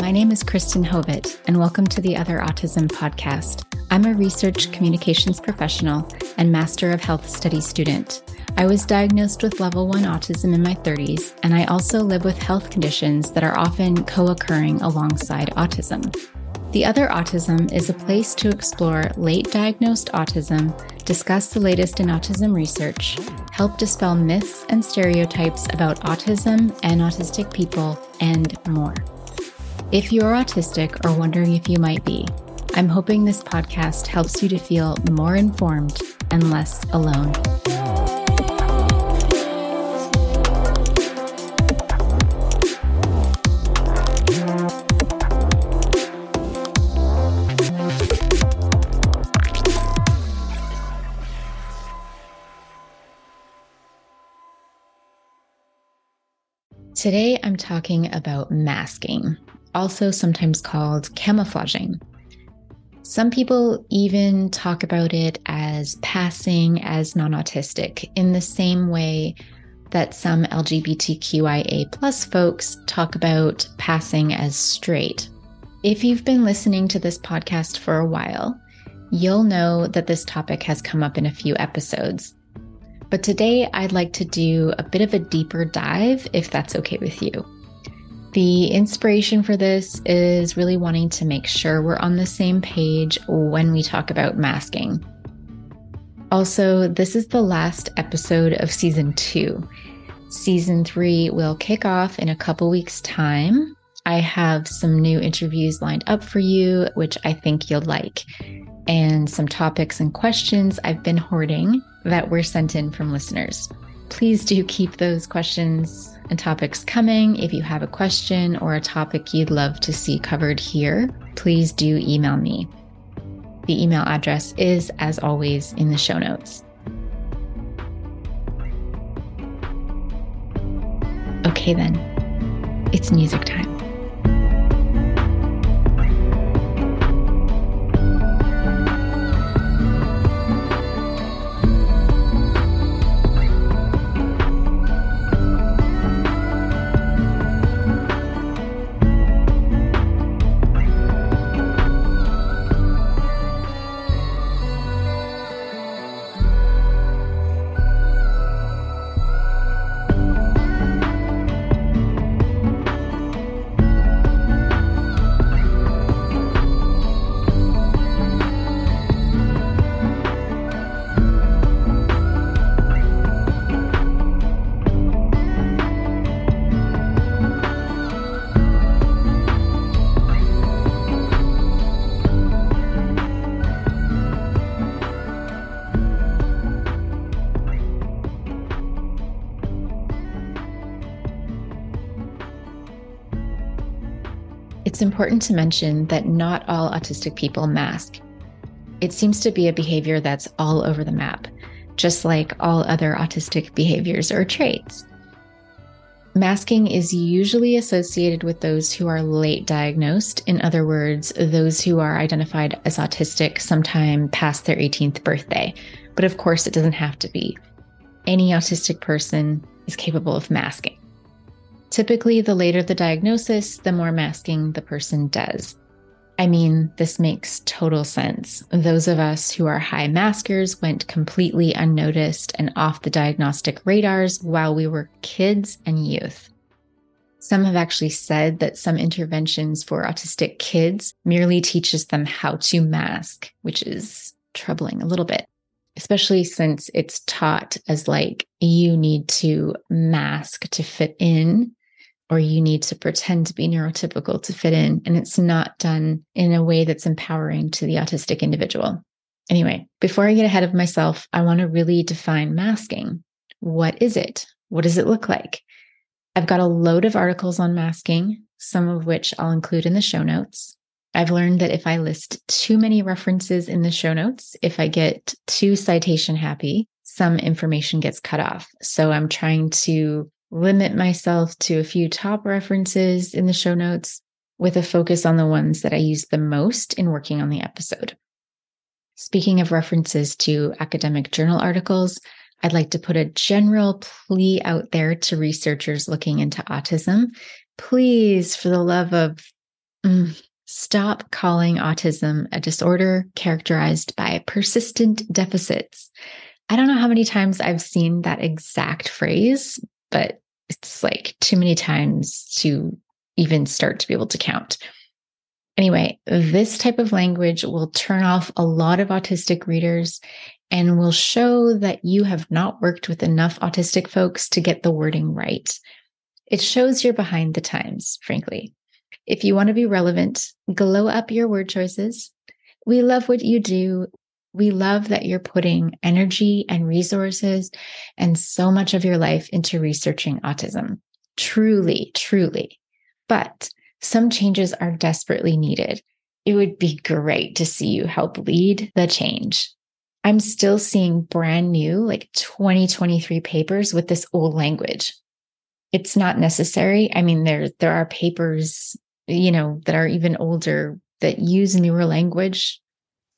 My name is Kristen Hovet, and welcome to the Other Autism Podcast. I'm a research communications professional and Master of Health Studies student. I was diagnosed with level 1 autism in my 30s, and I also live with health conditions that are often co occurring alongside autism. The Other Autism is a place to explore late diagnosed autism, discuss the latest in autism research, help dispel myths and stereotypes about autism and autistic people, and more. If you're autistic or wondering if you might be, I'm hoping this podcast helps you to feel more informed and less alone. Today, I'm talking about masking also sometimes called camouflaging. Some people even talk about it as passing as non autistic in the same way that some LGBTQIA plus folks talk about passing as straight. If you've been listening to this podcast for a while, you'll know that this topic has come up in a few episodes. But today I'd like to do a bit of a deeper dive if that's okay with you. The inspiration for this is really wanting to make sure we're on the same page when we talk about masking. Also, this is the last episode of season two. Season three will kick off in a couple weeks' time. I have some new interviews lined up for you, which I think you'll like, and some topics and questions I've been hoarding that were sent in from listeners. Please do keep those questions and topics coming. If you have a question or a topic you'd love to see covered here, please do email me. The email address is, as always, in the show notes. Okay, then, it's music time. It's important to mention that not all autistic people mask. It seems to be a behavior that's all over the map, just like all other autistic behaviors or traits. Masking is usually associated with those who are late diagnosed. In other words, those who are identified as autistic sometime past their 18th birthday. But of course, it doesn't have to be. Any autistic person is capable of masking. Typically, the later the diagnosis, the more masking the person does. I mean, this makes total sense. Those of us who are high maskers went completely unnoticed and off the diagnostic radars while we were kids and youth. Some have actually said that some interventions for autistic kids merely teaches them how to mask, which is troubling a little bit, especially since it's taught as like you need to mask to fit in or you need to pretend to be neurotypical to fit in. And it's not done in a way that's empowering to the autistic individual. Anyway, before I get ahead of myself, I want to really define masking. What is it? What does it look like? I've got a load of articles on masking, some of which I'll include in the show notes. I've learned that if I list too many references in the show notes, if I get too citation happy, some information gets cut off. So I'm trying to limit myself to a few top references in the show notes with a focus on the ones that I use the most in working on the episode. Speaking of references to academic journal articles, I'd like to put a general plea out there to researchers looking into autism. Please, for the love of, mm, stop calling autism a disorder characterized by persistent deficits. I don't know how many times I've seen that exact phrase, but it's like too many times to even start to be able to count. Anyway, this type of language will turn off a lot of autistic readers and will show that you have not worked with enough autistic folks to get the wording right. It shows you're behind the times, frankly. If you want to be relevant, glow up your word choices. We love what you do. We love that you're putting energy and resources and so much of your life into researching autism. Truly, truly. But some changes are desperately needed. It would be great to see you help lead the change. I'm still seeing brand new, like 2023 papers with this old language. It's not necessary. I mean, there, there are papers, you know, that are even older that use newer language.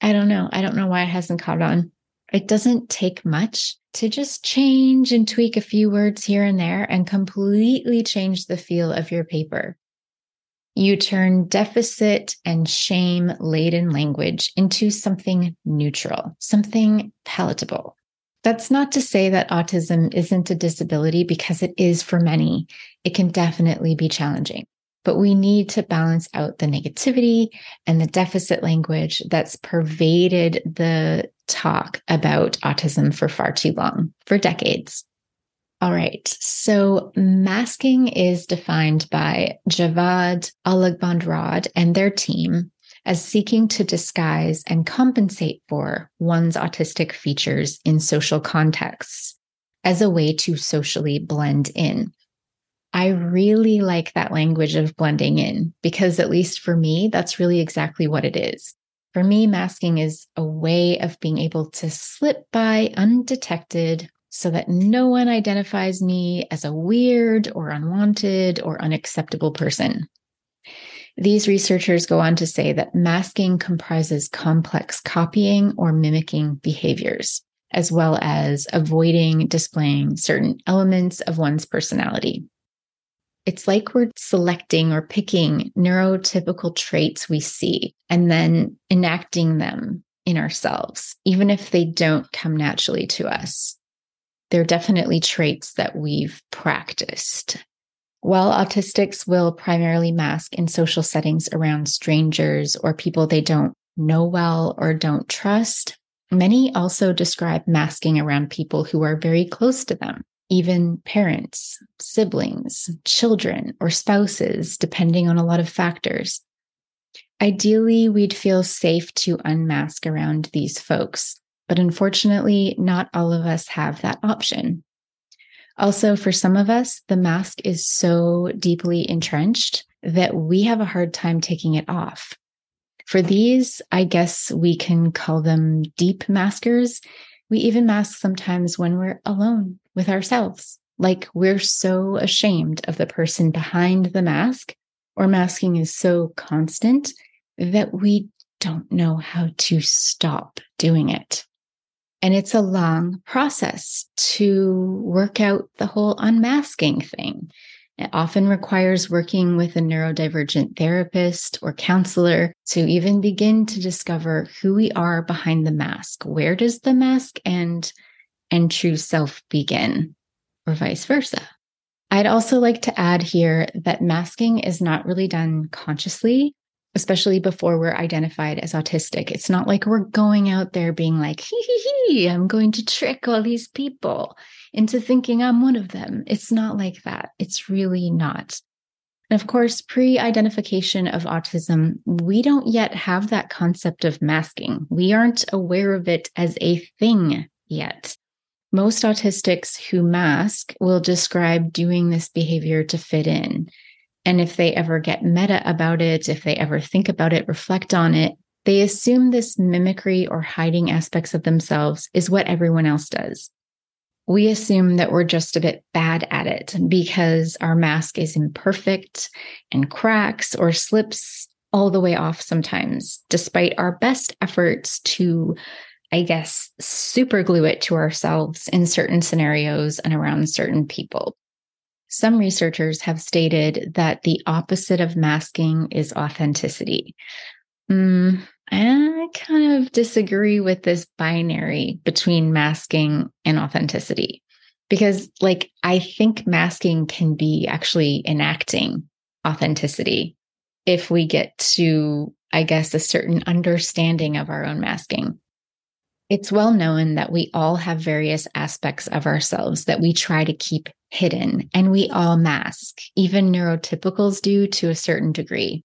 I don't know. I don't know why it hasn't caught on. It doesn't take much to just change and tweak a few words here and there and completely change the feel of your paper. You turn deficit and shame laden language into something neutral, something palatable. That's not to say that autism isn't a disability because it is for many. It can definitely be challenging, but we need to balance out the negativity and the deficit language that's pervaded the talk about autism for far too long, for decades. All right. So masking is defined by Javad Alaghband-rad and their team as seeking to disguise and compensate for one's autistic features in social contexts as a way to socially blend in. I really like that language of blending in because, at least for me, that's really exactly what it is. For me, masking is a way of being able to slip by undetected so that no one identifies me as a weird or unwanted or unacceptable person. These researchers go on to say that masking comprises complex copying or mimicking behaviors, as well as avoiding displaying certain elements of one's personality. It's like we're selecting or picking neurotypical traits we see and then enacting them in ourselves, even if they don't come naturally to us they're definitely traits that we've practiced. While autistics will primarily mask in social settings around strangers or people they don't know well or don't trust, many also describe masking around people who are very close to them, even parents, siblings, children, or spouses, depending on a lot of factors. Ideally, we'd feel safe to unmask around these folks, but unfortunately, not all of us have that option. Also, for some of us, the mask is so deeply entrenched that we have a hard time taking it off. For these, I guess we can call them deep maskers. We even mask sometimes when we're alone with ourselves, like we're so ashamed of the person behind the mask, or masking is so constant that we don't know how to stop doing it. And it's a long process to work out the whole unmasking thing. It often requires working with a neurodivergent therapist or counselor to even begin to discover who we are behind the mask. Where does the mask end and true self begin, or vice versa? I'd also like to add here that masking is not really done consciously especially before we're identified as autistic. It's not like we're going out there being like, hee hee hee, I'm going to trick all these people into thinking I'm one of them. It's not like that. It's really not. And of course, pre identification of autism, we don't yet have that concept of masking. We aren't aware of it as a thing yet. Most autistics who mask will describe doing this behavior to fit in. And if they ever get meta about it, if they ever think about it, reflect on it, they assume this mimicry or hiding aspects of themselves is what everyone else does. We assume that we're just a bit bad at it because our mask is imperfect and cracks or slips all the way off sometimes, despite our best efforts to, I guess, super glue it to ourselves in certain scenarios and around certain people. Some researchers have stated that the opposite of masking is authenticity. Mm, I kind of disagree with this binary between masking and authenticity because, like, I think masking can be actually enacting authenticity if we get to, I guess, a certain understanding of our own masking. It's well known that we all have various aspects of ourselves that we try to keep hidden, and we all mask. Even neurotypicals do to a certain degree.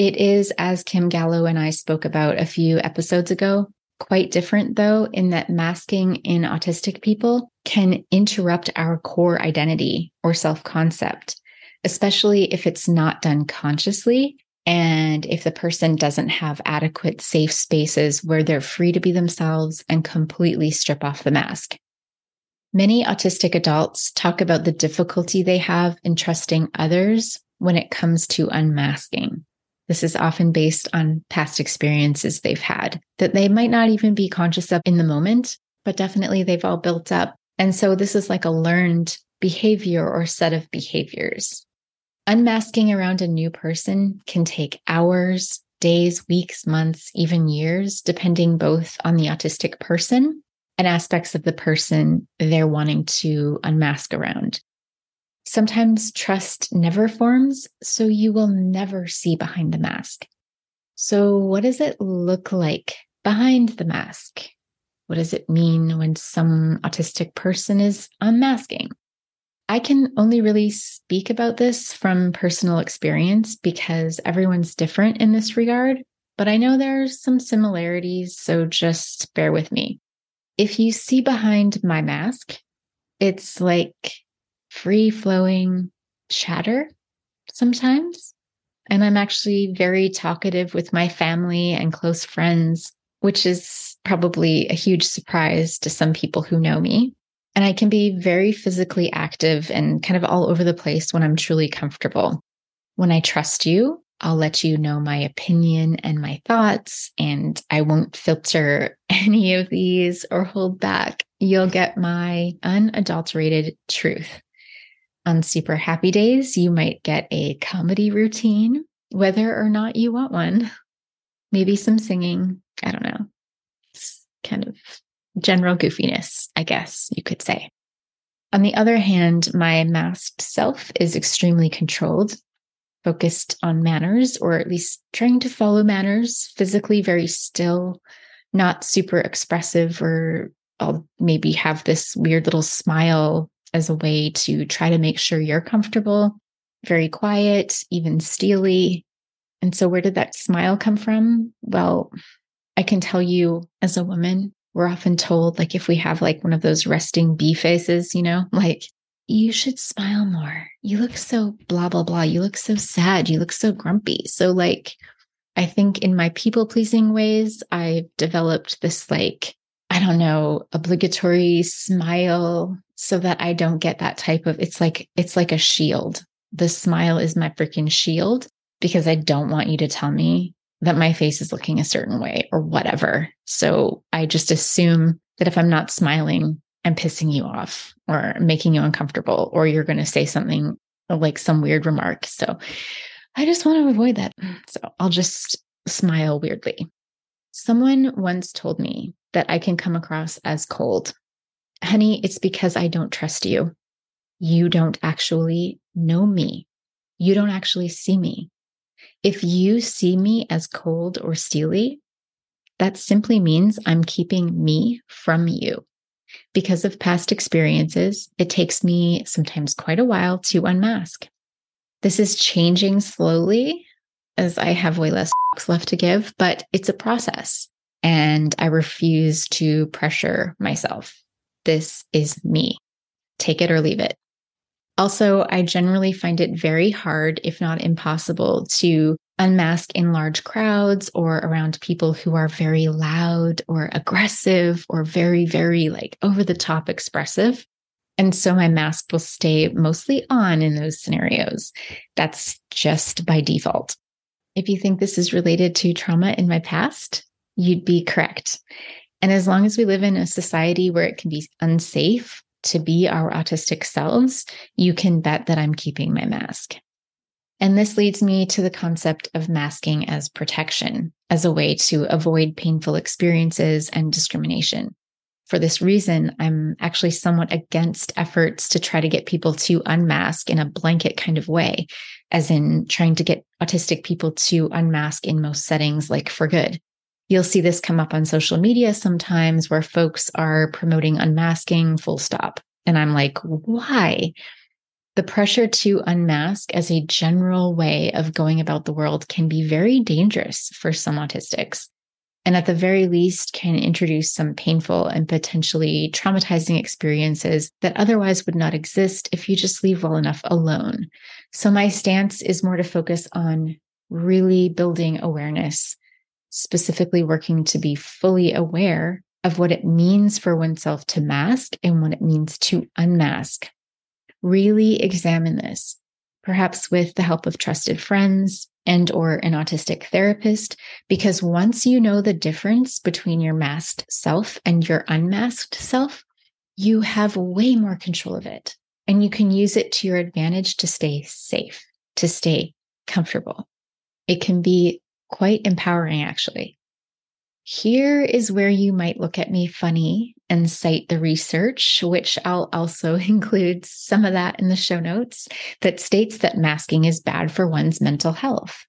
It is, as Kim Gallo and I spoke about a few episodes ago, quite different though, in that masking in autistic people can interrupt our core identity or self concept, especially if it's not done consciously and if the person doesn't have adequate safe spaces where they're free to be themselves and completely strip off the mask. Many autistic adults talk about the difficulty they have in trusting others when it comes to unmasking. This is often based on past experiences they've had that they might not even be conscious of in the moment, but definitely they've all built up. And so this is like a learned behavior or set of behaviors. Unmasking around a new person can take hours, days, weeks, months, even years, depending both on the autistic person and aspects of the person they're wanting to unmask around. Sometimes trust never forms, so you will never see behind the mask. So, what does it look like behind the mask? What does it mean when some autistic person is unmasking? I can only really speak about this from personal experience because everyone's different in this regard, but I know there's some similarities, so just bear with me. If you see behind my mask, it's like free flowing chatter sometimes. And I'm actually very talkative with my family and close friends, which is probably a huge surprise to some people who know me. And I can be very physically active and kind of all over the place when I'm truly comfortable. When I trust you, I'll let you know my opinion and my thoughts, and I won't filter any of these or hold back. You'll get my unadulterated truth. On super happy days, you might get a comedy routine, whether or not you want one. Maybe some singing. I don't know. It's kind of general goofiness, I guess you could say. On the other hand, my masked self is extremely controlled, focused on manners, or at least trying to follow manners, physically very still, not super expressive, or I'll maybe have this weird little smile as a way to try to make sure you're comfortable, very quiet, even steely. And so, where did that smile come from? Well, I can tell you as a woman, we're often told like if we have like one of those resting bee faces, you know, like you should smile more. You look so blah blah blah. You look so sad. You look so grumpy. So like I think in my people pleasing ways, I've developed this like I don't know, obligatory smile so that I don't get that type of it's like it's like a shield. The smile is my freaking shield because I don't want you to tell me that my face is looking a certain way or whatever. So I just assume that if I'm not smiling, I'm pissing you off or making you uncomfortable, or you're going to say something like some weird remark. So I just want to avoid that. So I'll just smile weirdly. Someone once told me that I can come across as cold. Honey, it's because I don't trust you. You don't actually know me. You don't actually see me. If you see me as cold or steely, that simply means I'm keeping me from you. Because of past experiences, it takes me sometimes quite a while to unmask. This is changing slowly as I have way less left to give, but it's a process. And I refuse to pressure myself. This is me. Take it or leave it. Also, I generally find it very hard, if not impossible, to unmask in large crowds or around people who are very loud or aggressive or very, very like over the top expressive. And so my mask will stay mostly on in those scenarios. That's just by default. If you think this is related to trauma in my past, you'd be correct. And as long as we live in a society where it can be unsafe to be our autistic selves, you can bet that I'm keeping my mask. And this leads me to the concept of masking as protection, as a way to avoid painful experiences and discrimination. For this reason, I'm actually somewhat against efforts to try to get people to unmask in a blanket kind of way, as in trying to get autistic people to unmask in most settings, like for good. You'll see this come up on social media sometimes where folks are promoting unmasking full stop. And I'm like, why? The pressure to unmask as a general way of going about the world can be very dangerous for some autistics and at the very least can introduce some painful and potentially traumatizing experiences that otherwise would not exist if you just leave well enough alone. So, my stance is more to focus on really building awareness, specifically working to be fully aware of what it means for oneself to mask and what it means to unmask. Really examine this, perhaps with the help of trusted friends, and or an autistic therapist because once you know the difference between your masked self and your unmasked self you have way more control of it and you can use it to your advantage to stay safe to stay comfortable it can be quite empowering actually here is where you might look at me funny and cite the research, which I'll also include some of that in the show notes, that states that masking is bad for one's mental health.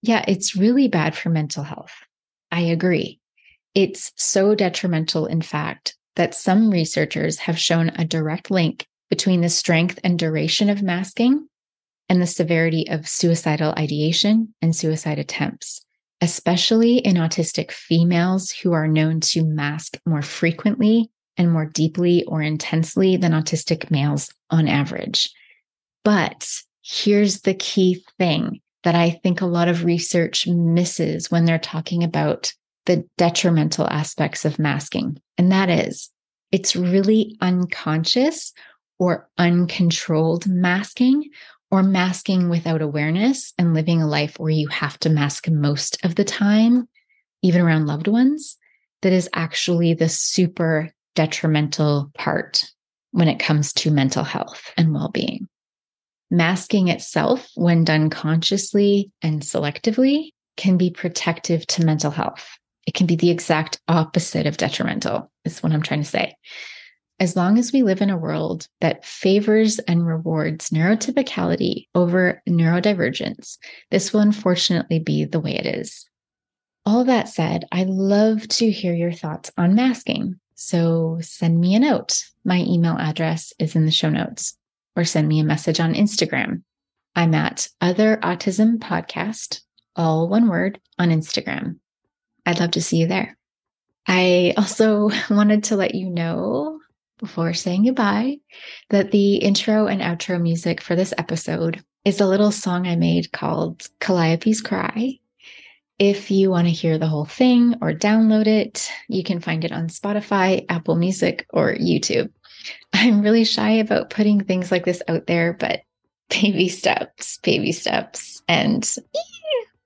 Yeah, it's really bad for mental health. I agree. It's so detrimental, in fact, that some researchers have shown a direct link between the strength and duration of masking and the severity of suicidal ideation and suicide attempts especially in autistic females who are known to mask more frequently and more deeply or intensely than autistic males on average. But here's the key thing that I think a lot of research misses when they're talking about the detrimental aspects of masking. And that is, it's really unconscious or uncontrolled masking or masking without awareness and living a life where you have to mask most of the time, even around loved ones, that is actually the super detrimental part when it comes to mental health and well being. Masking itself, when done consciously and selectively, can be protective to mental health. It can be the exact opposite of detrimental, is what I'm trying to say as long as we live in a world that favors and rewards neurotypicality over neurodivergence, this will unfortunately be the way it is. All that said, I love to hear your thoughts on masking. So send me a note. My email address is in the show notes, or send me a message on Instagram. I'm at Other Autism Podcast, all one word, on Instagram. I'd love to see you there. I also wanted to let you know before saying goodbye that the intro and outro music for this episode is a little song I made called Calliope's Cry. If you want to hear the whole thing or download it, you can find it on Spotify, Apple Music, or YouTube. I'm really shy about putting things like this out there, but baby steps, baby steps, and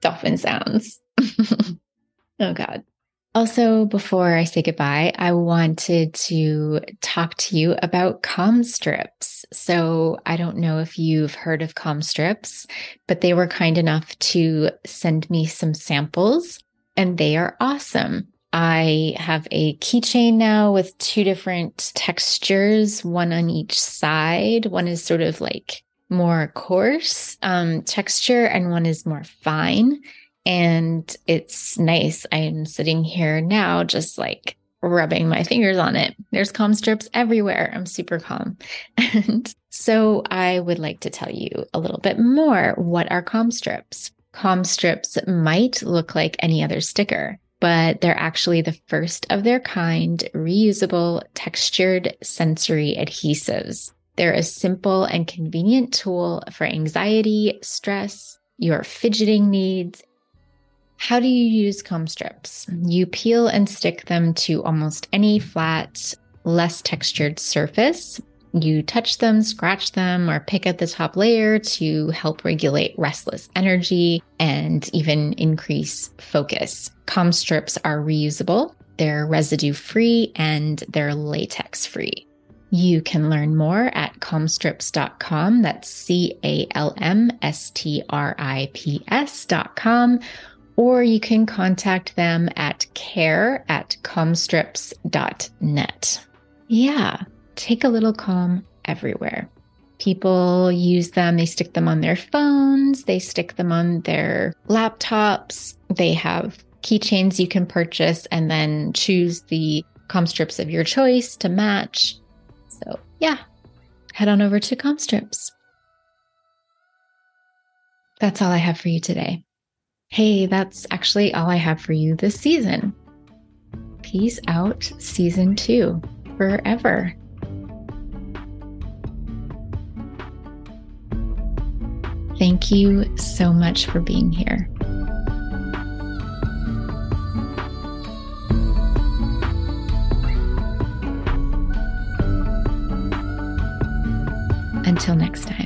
dolphin sounds. oh, God. Also, before I say goodbye, I wanted to talk to you about calm strips. So, I don't know if you've heard of calm strips, but they were kind enough to send me some samples, and they are awesome. I have a keychain now with two different textures, one on each side. One is sort of like more coarse um, texture, and one is more fine. And it's nice. I'm sitting here now, just like rubbing my fingers on it. There's calm strips everywhere. I'm super calm. And so I would like to tell you a little bit more. What are calm strips? Calm strips might look like any other sticker, but they're actually the first of their kind reusable textured sensory adhesives. They're a simple and convenient tool for anxiety, stress, your fidgeting needs, how do you use calm strips? You peel and stick them to almost any flat, less textured surface. You touch them, scratch them, or pick at the top layer to help regulate restless energy and even increase focus. Calm strips are reusable, they're residue free, and they're latex free. You can learn more at calmstrips.com. That's C A L M S T R I P S.com. Or you can contact them at care at calmstrips.net. Yeah, take a little calm everywhere. People use them, they stick them on their phones, they stick them on their laptops. They have keychains you can purchase and then choose the calm strips of your choice to match. So, yeah, head on over to Calmstrips. That's all I have for you today. Hey, that's actually all I have for you this season. Peace out, season two, forever. Thank you so much for being here. Until next time.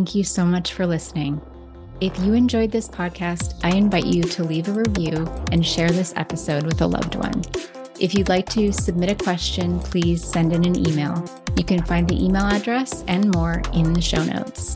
Thank you so much for listening. If you enjoyed this podcast, I invite you to leave a review and share this episode with a loved one. If you'd like to submit a question, please send in an email. You can find the email address and more in the show notes.